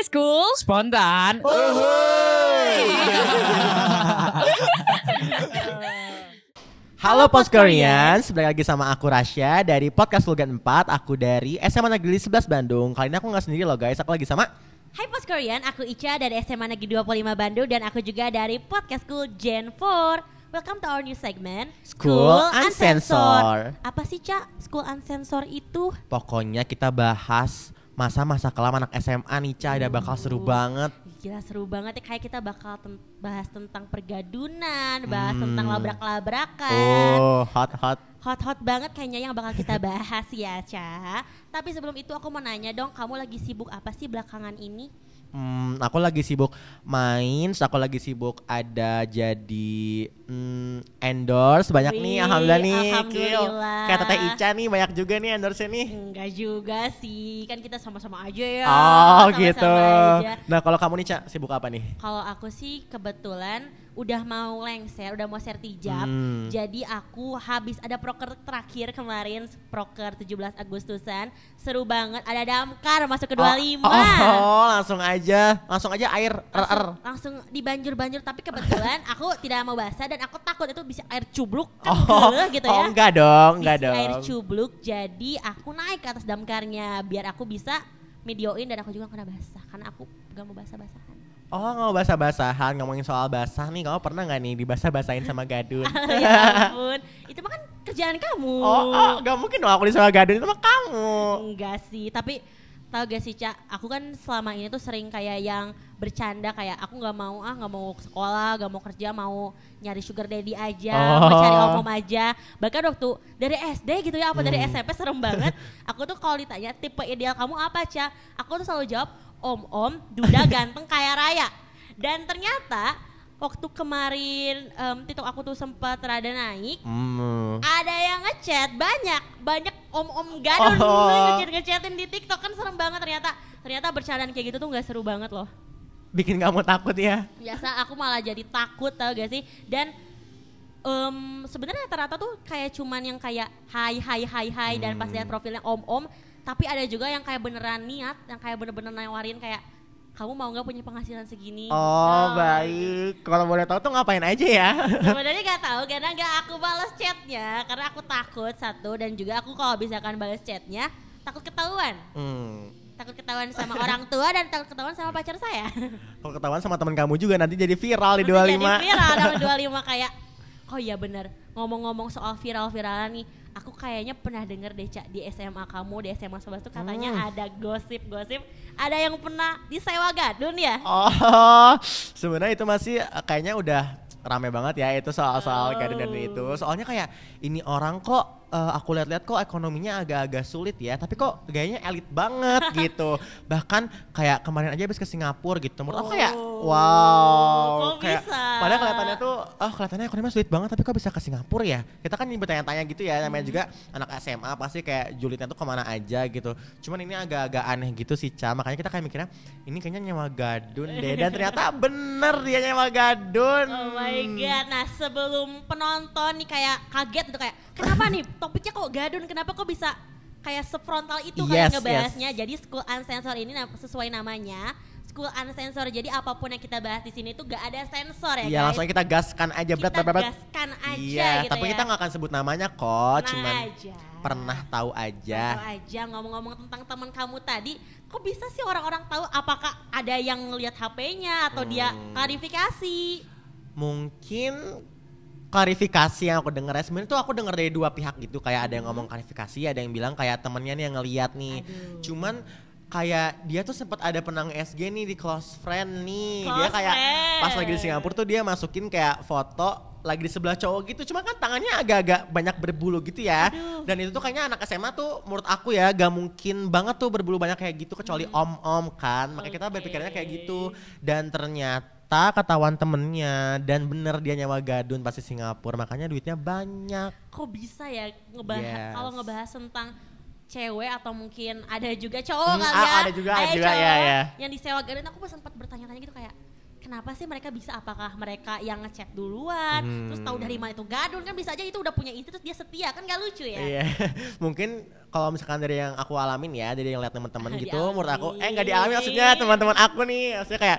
Podcast School Spontan. Halo Poskorians, balik lagi sama aku Rasya dari Podcast Vulgan 4 Aku dari SMA Negeri 11 Bandung Kali ini aku nggak sendiri loh guys, aku lagi sama Hai Post Korean, aku Ica dari SMA Negeri 25 Bandung dan aku juga dari Podcast School Gen 4. Welcome to our new segment School Uncensored. Apa sih Ca? School Uncensored itu? Pokoknya kita bahas masa-masa kelam anak SMA nih Ca, Udah bakal seru banget Gila seru banget ya kayak kita bakal ten- bahas tentang pergadunan, bahas Hmm. tentang labrak-labrakan. Oh, hot-hot Hot-hot banget kayaknya yang bakal kita bahas ya Ca. Tapi sebelum itu aku mau nanya dong, kamu lagi sibuk apa sih belakangan ini? Hmm, aku lagi sibuk main, aku lagi sibuk ada jadi hmm, endorse banyak nih, Wih, alhamdulillah nih. alhamdulillah. Kayak Teteh Ica nih banyak juga nih endorse nih. Enggak juga sih, kan kita sama-sama aja ya. Oh Sama-sama gitu. aja. Nah kalau kamu nih Ca, sibuk apa nih? Kalau aku sih kebetulan udah mau lengser, udah mau sertijab. Hmm. Jadi aku habis ada proker terakhir kemarin, proker 17 Agustusan. Seru banget, ada damkar masuk ke 25. Oh, oh, langsung aja, langsung aja air er, er. Langsung dibanjur-banjur tapi kebetulan aku tidak mau basah dan aku takut itu bisa air cubluk kan Oh, geleh gitu oh ya. enggak dong, enggak Isi dong. air cubluk jadi aku naik ke atas damkarnya biar aku bisa videoin dan aku juga kena basah karena aku gak mau basah-basahan. Oh nggak basah-basahan ngomongin soal basah nih, kamu pernah nggak nih dibasah-basahin sama Gadun? ya ampun, itu mah kan kerjaan kamu. oh, oh, nggak mungkin dong aku di sama Gadun itu mah kamu. Enggak sih, tapi tau gak sih Cak, aku kan selama ini tuh sering kayak yang bercanda kayak aku nggak mau ah nggak mau sekolah, nggak mau kerja, mau nyari sugar daddy aja, mau cari Oh. om aja. Bahkan waktu dari SD gitu ya, apa dari Hmm. SMP serem banget. Aku tuh kalau ditanya tipe ideal kamu apa Cak, aku tuh selalu jawab om-om, duda ganteng kaya raya. Dan ternyata waktu kemarin em, TikTok aku tuh sempat rada naik, Hmm. ada yang ngechat banyak banyak om-om gadun Oh. ngechat ngechatin di TikTok kan serem banget ternyata ternyata bercandaan kayak gitu tuh nggak seru banget loh Bikin kamu takut ya? biasa aku malah jadi takut tau gak sih dan em, sebenarnya rata-rata tuh kayak cuman yang kayak hai hai hai hai dan pas lihat profilnya om-om tapi ada juga yang kayak beneran niat yang kayak bener-bener nawarin kayak kamu mau nggak punya penghasilan segini Oh Nah, baik. Kalau boleh tahu tuh ngapain aja ya? Sebenarnya gak tahu karena gak aku balas chatnya karena aku takut satu dan juga aku kalau misalkan balas chatnya takut ketahuan Hmm. takut ketahuan sama orang tua dan takut ketahuan sama pacar saya. Kalau ketahuan sama teman kamu juga nanti jadi viral di Nanti 25. Jadi viral dalam 25 kayak oh iya bener ngomong-ngomong soal viral-viralan nih aku kayaknya pernah denger deh Cak di SMA kamu di SMA 11 tuh katanya Hmm. ada gosip-gosip ada yang pernah disewa gadun ya Oh, sebenarnya itu masih eh, kayaknya udah rame banget ya itu soal-soal Oh. gadun dan itu. Soalnya kayak ini orang kok eh, aku lihat-lihat kok ekonominya agak-agak sulit ya, tapi kok gayanya elit banget gitu. Bahkan kayak kemarin aja habis ke Singapura gitu. Menurut aku kayak Oh, wow, kok kayak bisa? padahal kelihatannya tuh oh kelihatannya ekonominya sulit banget tapi kok bisa ke Singapura ya? Kita kan bertanya-tanya gitu ya, namanya juga anak SMA pasti kayak julidnya tuh ke mana aja gitu. Cuman ini agak-agak aneh gitu sih, Ca. Makanya kita kayak mikirnya ini kayaknya nyewa gadun deh dan ternyata bener dia nyewa gadun. Oh my god, nah sebelum penonton nih kayak kaget gitu kayak kenapa nih topiknya kok gadun, kenapa kok bisa kayak sefrontal itu Yes, kalian ngebahasnya. Jadi School Unsensor ini sesuai namanya School Unsensor. Jadi apa pun yang kita bahas di sini tuh gak ada sensor ya Iya guys. langsung kita gaskan aja berat kita berat berat. gaskan aja Iya, gitu tapi ya. kita nggak akan sebut namanya kok, Tenang cuman aja. pernah tahu aja. Tahu aja ngomong-ngomong tentang teman kamu tadi, kok bisa sih orang-orang tahu apakah ada yang lihat HP-nya atau dia Hmm. klarifikasi? mungkin klarifikasi yang aku denger ya sebenarnya tuh aku denger dari dua pihak gitu kayak ada yang ngomong klarifikasi ada yang bilang kayak temennya nih yang ngeliat nih Aduh. cuman kayak dia tuh sempat ada penang SG nih di close friend nih dia Close kayak friend. pas lagi di Singapura tuh dia masukin kayak foto lagi di sebelah cowok gitu cuma kan tangannya agak-agak banyak berbulu gitu ya Aduh. dan itu tuh kayaknya anak SMA tuh menurut aku ya gak mungkin banget tuh berbulu banyak kayak gitu kecuali om-om kan makanya kita Hmm. Oke. berpikirnya kayak gitu dan ternyata ketahuan temennya dan bener dia nyawa gadun pasti Singapura makanya duitnya banyak. Kok bisa ya ngebahas Yes. kalau ngebahas tentang cewek atau mungkin ada juga cowok Hmm, kali ah, ya ada juga, ada juga, ya, ya. yang disewa gadun. Aku sempat bertanya-tanya gitu kayak kenapa sih mereka bisa? Apakah mereka yang ngechat duluan? Hmm. terus tahu dari mana itu gadun? Kan bisa aja itu udah punya istri terus dia setia. Kan gak lucu ya? Iya, mungkin kalau misalkan dari yang aku alamin ya, dari yang lihat teman-teman gitu, menurut aku, eh nggak dialami maksudnya teman-teman aku nih, maksudnya kayak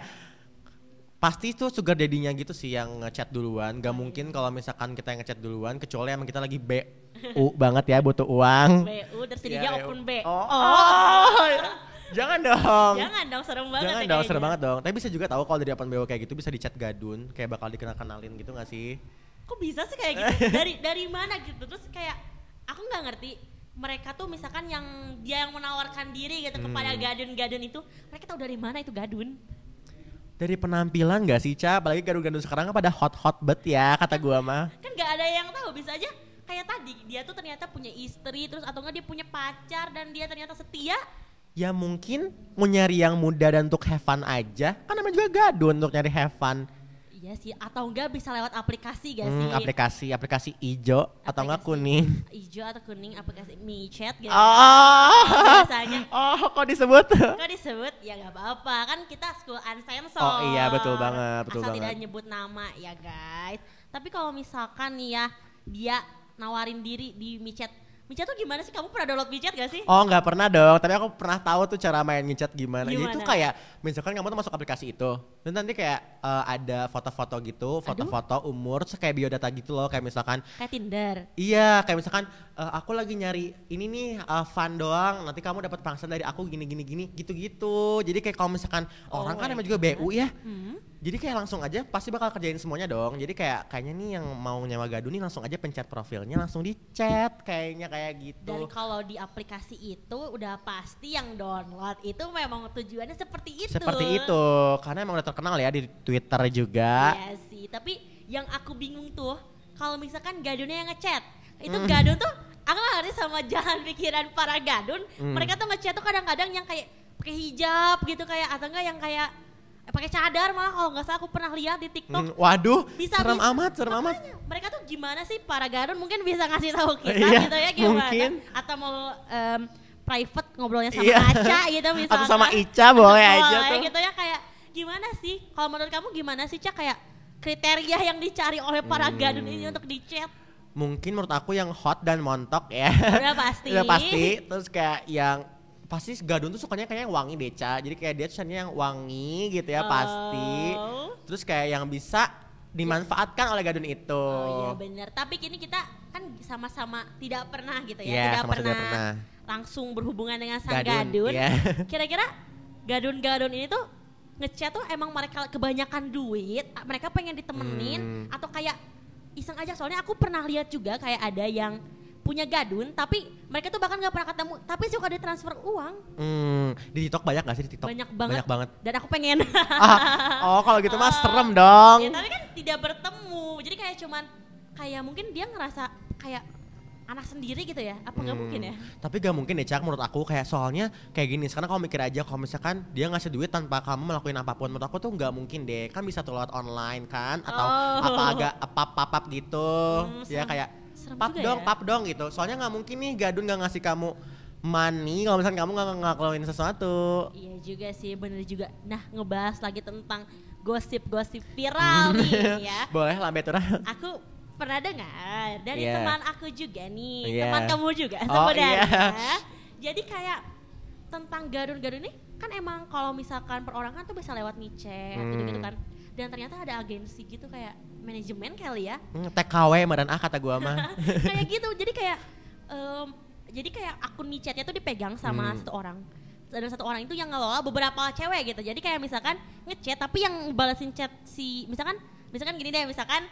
pasti tuh sugar daddy-nya gitu sih yang ngechat duluan. Gak mungkin kalau misalkan kita yang ngechat duluan, kecuali emang kita lagi BU banget ya, butuh uang. BU terus Iya, dia BU. open B Oh, Oh. jangan dong. jangan dong serem banget Jangan ya dong, serem banget dong. Tapi bisa juga tahu kalau dari open BO kayak gitu bisa dicat gadun, kayak bakal dikenal-kenalin gitu gak sih? kok bisa sih kayak gitu dari dari mana gitu terus kayak aku nggak ngerti mereka tuh misalkan yang dia yang menawarkan diri gitu kepada Hmm. gadun-gadun itu mereka tahu dari mana itu gadun Dari penampilan gak sih, Ca? Apalagi gadun-gadun sekarang kan pada hot-hot bet ya, kata gua mah. kan nggak ada yang tahu bisa aja kayak tadi dia tuh ternyata punya istri terus atau enggak dia punya pacar dan dia ternyata setia Ya mungkin mau nyari yang muda dan untuk have fun aja. Kan namanya juga gadun untuk nyari have fun. Iya sih atau enggak bisa lewat aplikasi gak Hmm, sih aplikasi, aplikasi ijo atau enggak Aplikasi kuning. hijau atau kuning aplikasi micet gitu Oh, biasanya oh kok disebut? Kok disebut? Ya nggak apa-apa kan kita school unsensor. Oh iya, betul banget, betul Asal banget. tidak nyebut nama ya guys. Tapi kalau misalkan nih ya dia nawarin diri di micet. Micet tuh gimana sih? Kamu pernah download micet gak sih? Oh nggak pernah dong, tapi aku pernah tahu tuh cara main ngechat gimana. Jadi Gimana? tuh kayak misalkan kamu tuh masuk aplikasi itu, dan nanti kayak eh, ada foto-foto gitu, foto-foto umur, terus kayak biodata gitu loh, kayak misalkan Kayak Tinder. Iya, kayak misalkan eh, aku lagi nyari ini nih eh, fun doang, nanti kamu dapat pangsa dari aku gini gini gini gitu-gitu. Jadi kayak kalau misalkan Oh orang kan emang juga BU ya. Hmm. Jadi kayak langsung aja pasti bakal kerjain semuanya dong. Jadi kayak kayaknya nih yang mau nyewa gaduh nih langsung aja pencet profilnya langsung di chat kayaknya kayak gitu. Dan kalau di aplikasi itu udah pasti yang download itu memang tujuannya seperti itu. Seperti itu, karena emang udah terkenal ya di Twitter juga. Iya sih, tapi yang aku bingung tuh kalau misalkan gadunnya yang ngechat, itu Hmm. gadun tuh aku ngerti sama jalan pikiran para gadun. Hmm. Mereka tuh ngechat tuh kadang-kadang yang kayak pakai hijab gitu kayak atau enggak yang kayak eh, pakai cadar malah kalau nggak salah aku pernah lihat di TikTok. Hmm, waduh, Bisa serem bisa- amat, serem amat. Mereka tuh gimana sih para gadun mungkin bisa ngasih tahu kita Iya, gitu ya gimana? mungkin. Atau mau em, private ngobrolnya sama Iya. Aca gitu misalnya. Atau sama Ica boleh aja tuh. gitu ya kayak gimana sih? Kalau menurut kamu gimana sih Cak kayak kriteria yang dicari oleh para Hmm. gadun ini untuk di chat? Mungkin menurut aku yang hot dan montok ya. Udah pasti. Udah pasti. Terus kayak yang pasti gadun tuh sukanya kayak yang wangi Deca. Jadi kayak dia tuh yang wangi gitu ya pasti. Oh. Terus kayak yang bisa dimanfaatkan oleh gadun itu. Oh iya benar. Tapi kini kita kan sama-sama tidak pernah gitu ya, Iya, tidak, sama-sama pernah tidak pernah. langsung berhubungan dengan sang Gadun, gadun. iya. Kira-kira gadun-gadun ini tuh ngechat tuh emang mereka kebanyakan duit, mereka pengen ditemenin Hmm. atau kayak iseng aja soalnya aku pernah lihat juga kayak ada yang punya gadun tapi mereka tuh bahkan nggak pernah ketemu tapi suka ditransfer uang Hmm, di TikTok banyak gak sih di TikTok? banyak banget Banyak banget. dan aku pengen Ah, oh kalau gitu mah Oh. serem dong. ya tapi kan tidak bertemu jadi kayak cuman kayak mungkin dia ngerasa kayak anak sendiri gitu ya? Apa nggak Hmm, mungkin ya? Tapi gak mungkin deh Cak menurut aku. Kayak soalnya kayak gini sekarang kamu mikir aja kalau misalkan dia ngasih duit tanpa kamu melakukan apa pun menurut aku tuh nggak mungkin deh. Kan bisa tuh lewat online kan atau Oh. apa agak pap pap gitu. Hmm, ya kayak pap dong ya. pap dong gitu. Soalnya nggak mungkin nih gadun nggak ngasih kamu money kalau misalkan kamu nggak ngelakuin sesuatu. Iya juga sih bener juga. Nah ngebahas lagi tentang gosip-gosip viral nih ya. Boleh lambe turah aku pernah dengar dari Iya. teman aku juga nih Iya. teman kamu juga Oh, sebenarnya iya. jadi kayak tentang gadun-gadun ini kan emang kalau misalkan perorangan tuh bisa lewat micet Hmm. gitu-gitu kan dan ternyata ada agensi gitu kayak manajemen kali ya Hmm, TKW madan ah kata gua mah kayak gitu jadi kayak em, jadi kayak akun micetnya tuh dipegang sama Hmm. satu orang dan satu orang itu yang ngelola beberapa cewek gitu jadi kayak misalkan ngechat tapi yang balasin chat si misalkan misalkan gini deh misalkan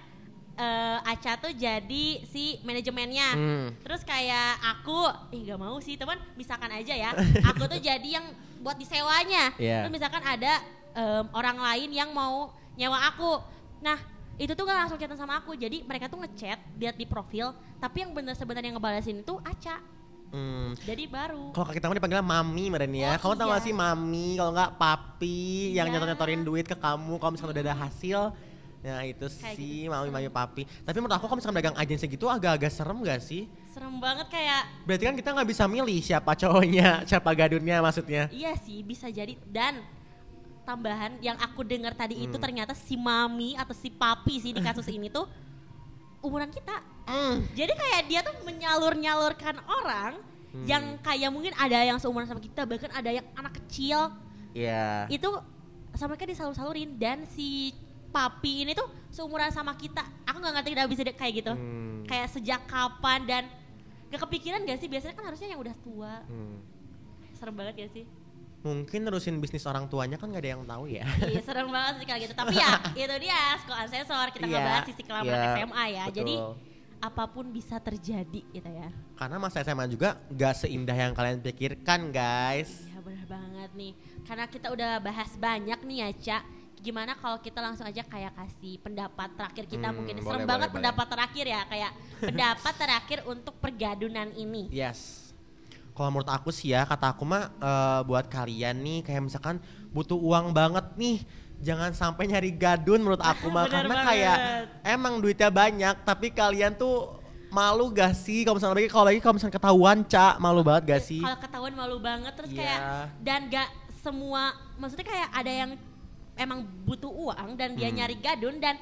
eh, Aca tuh jadi si manajemennya Hmm. terus kayak aku ih gak mau sih teman misalkan aja ya aku tuh jadi yang buat disewanya Iya. terus misalkan ada em, orang lain yang mau nyewa aku nah itu tuh gak langsung chatan sama aku jadi mereka tuh ngechat lihat di profil tapi yang bener sebenarnya ngebalesin itu Aca Hmm. jadi baru Kalau kaki tamu dipanggilnya mami meren ya. Oh, kamu tahu iya. gak sih mami? Kalau nggak papi yang Iya. nyetor-nyetorin duit ke kamu. Kalau misalkan udah ada hasil, nah itu Kayak sih gitu, mami mami papi. Tapi menurut aku kalau misalkan dagang agensi gitu agak-agak serem gak sih? serem banget kayak Berarti kan kita nggak bisa milih siapa cowoknya, siapa gadunnya maksudnya. iya sih bisa jadi dan tambahan yang aku dengar tadi itu Hmm. ternyata si mami atau si papi sih di kasus ini tuh umuran kita. Mm. Jadi kayak dia tuh menyalur-nyalurkan orang Hmm. yang kayak mungkin ada yang seumuran sama kita bahkan ada yang anak kecil Iya. itu sama mereka disalur-salurin dan si papi ini tuh seumuran sama kita. Aku nggak ngerti kenapa bisa de- kayak gitu. Hmm. Kayak sejak kapan dan gak kepikiran gak sih biasanya kan harusnya yang udah tua. Hmm. Serem banget gak sih? Mungkin nerusin bisnis orang tuanya kan gak ada yang tahu ya. Iya serem banget sih kalau gitu. Tapi ya itu dia sekolah sensor kita Iya, ngebahas sisi kelam iya, anak SMA ya. betul. Jadi apa pun bisa terjadi gitu ya. Karena masa SMA juga gak seindah yang kalian pikirkan guys. Ya benar banget nih. Karena kita udah bahas banyak nih ya, Cak. Gimana kalau kita langsung aja kayak kasih pendapat terakhir kita Hmm, mungkin boleh, serem boleh, banget boleh. pendapat terakhir ya kayak pendapat terakhir untuk pergadunan ini. Yes. Kalau menurut aku sih ya, kata aku mah eh, buat kalian nih kayak misalkan butuh uang banget nih, jangan sampai nyari gadun menurut aku mah karena banget. kayak emang duitnya banyak tapi kalian tuh malu gak sih kalau misalnya lagi kalau lagi kalau misalnya ketahuan cak malu banget gak sih? Kalau ketahuan malu banget terus Iya. kayak dan gak semua maksudnya kayak ada yang emang butuh uang dan dia Hmm. nyari gadun dan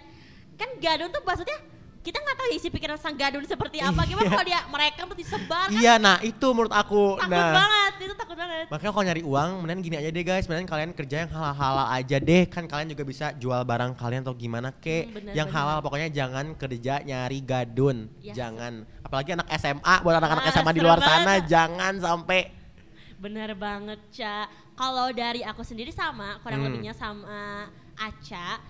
kan gadun tuh maksudnya kita nggak tahu isi pikiran sang gadun seperti apa gimana Iya. kalau dia mereka tuh disebar kan Iya, nah itu menurut aku. takut nah, banget itu takut banget Makanya kalau nyari uang, mending gini aja deh guys, mending kalian kerja yang halal-halal aja deh, kan kalian juga bisa jual barang kalian atau gimana kek, Hmm, bener, yang bener. halal pokoknya jangan kerja nyari gadun, Ya, jangan. Apalagi anak SMA, buat anak-anak Ah, SMA di luar banget. sana, jangan sampai. Bener banget, Ca. Kalau dari aku sendiri sama, kurang Hmm. lebihnya sama Aca.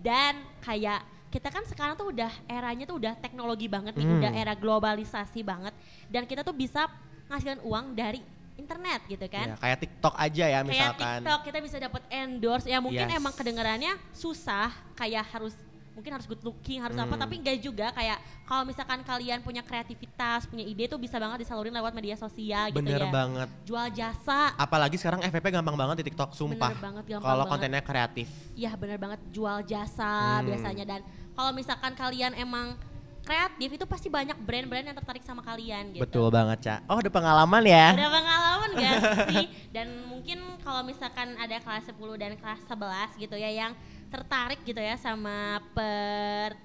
Dan kayak kita kan sekarang tuh udah eranya tuh udah teknologi banget nih, Hmm. udah era globalisasi banget. Dan kita tuh bisa ngasilkan uang dari internet gitu kan. Ya, kayak TikTok aja ya Kayak misalkan. TikTok kita bisa dapat endorse ya mungkin Yes. emang kedengarannya susah kayak harus mungkin harus good looking harus apa Hmm. tapi enggak juga kayak kalau misalkan kalian punya kreativitas punya ide tuh bisa banget disalurin lewat media sosial gitu Bener ya banget. jual jasa Apalagi sekarang FVP gampang banget di TikTok, sumpah. Bener banget, gampang Kalau kontennya kreatif. Iya bener banget jual jasa Hmm. biasanya dan kalau misalkan kalian emang kreatif itu pasti banyak brand-brand yang tertarik sama kalian gitu. Betul banget, Cak. Oh, udah pengalaman ya? Ada pengalaman gak sih? Dan mungkin kalau misalkan ada kelas 10 dan kelas 11 gitu ya yang tertarik gitu ya sama per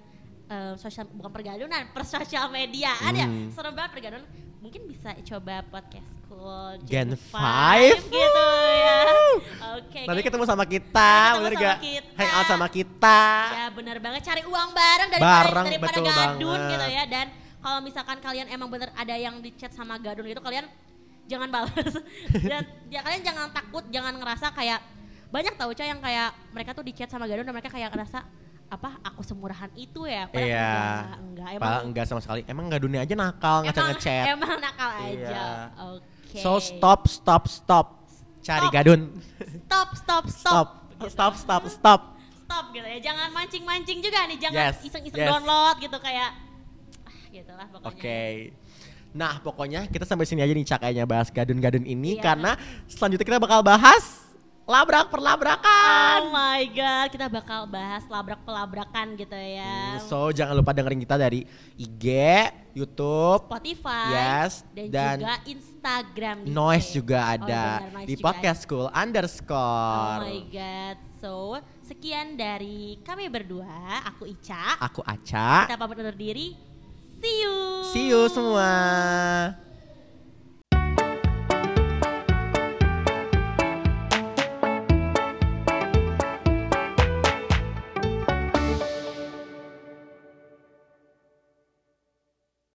eh, sosial bukan pergadunan, per sosial media. Ada Hmm. serem banget pergadunan. Mungkin bisa coba podcast School Gen five five. gitu ya. Oke. Nanti kayak- ketemu sama kita, Ketemu bener sama gak? kita. Hangout sama kita. Ya benar banget cari uang bareng daripada Bareng, daripada betul gadun banget. gitu ya dan kalau misalkan kalian emang bener ada yang di chat sama gadun gitu kalian jangan balas dan ya kalian jangan takut jangan ngerasa kayak banyak tau cah yang kayak mereka tuh di chat sama gadun dan mereka kayak ngerasa apa aku semurahan itu ya padahal Iya. enggak enggak emang Padahal enggak sama sekali. Emang enggak dunia aja nakal emang, ngechat. emang nakal aja Iya. oke So stop, stop, stop. Cari Stop. gadun. stop stop stop Stop. Stop, stop, stop. stop gitu ya jangan mancing-mancing juga nih jangan Yes, iseng-iseng yes. download gitu kayak ah, gitu lah Oke. pokoknya Nah, pokoknya kita sampai sini aja nih Cak kayaknya bahas gadun-gadun ini Iya. karena selanjutnya kita bakal bahas labrak perlabrakan. Oh my god, kita bakal bahas labrak-pelabrakan gitu ya. So, jangan lupa dengerin kita dari IG, YouTube, Spotify Yes, dan, dan juga Instagram nih. Noise juga Oh, ada benar, Noise di juga podcast school underscore. Oh my god. So, sekian dari kami berdua, aku Ica. Aku Aca. Kita pamit undur diri. See you. See you semua.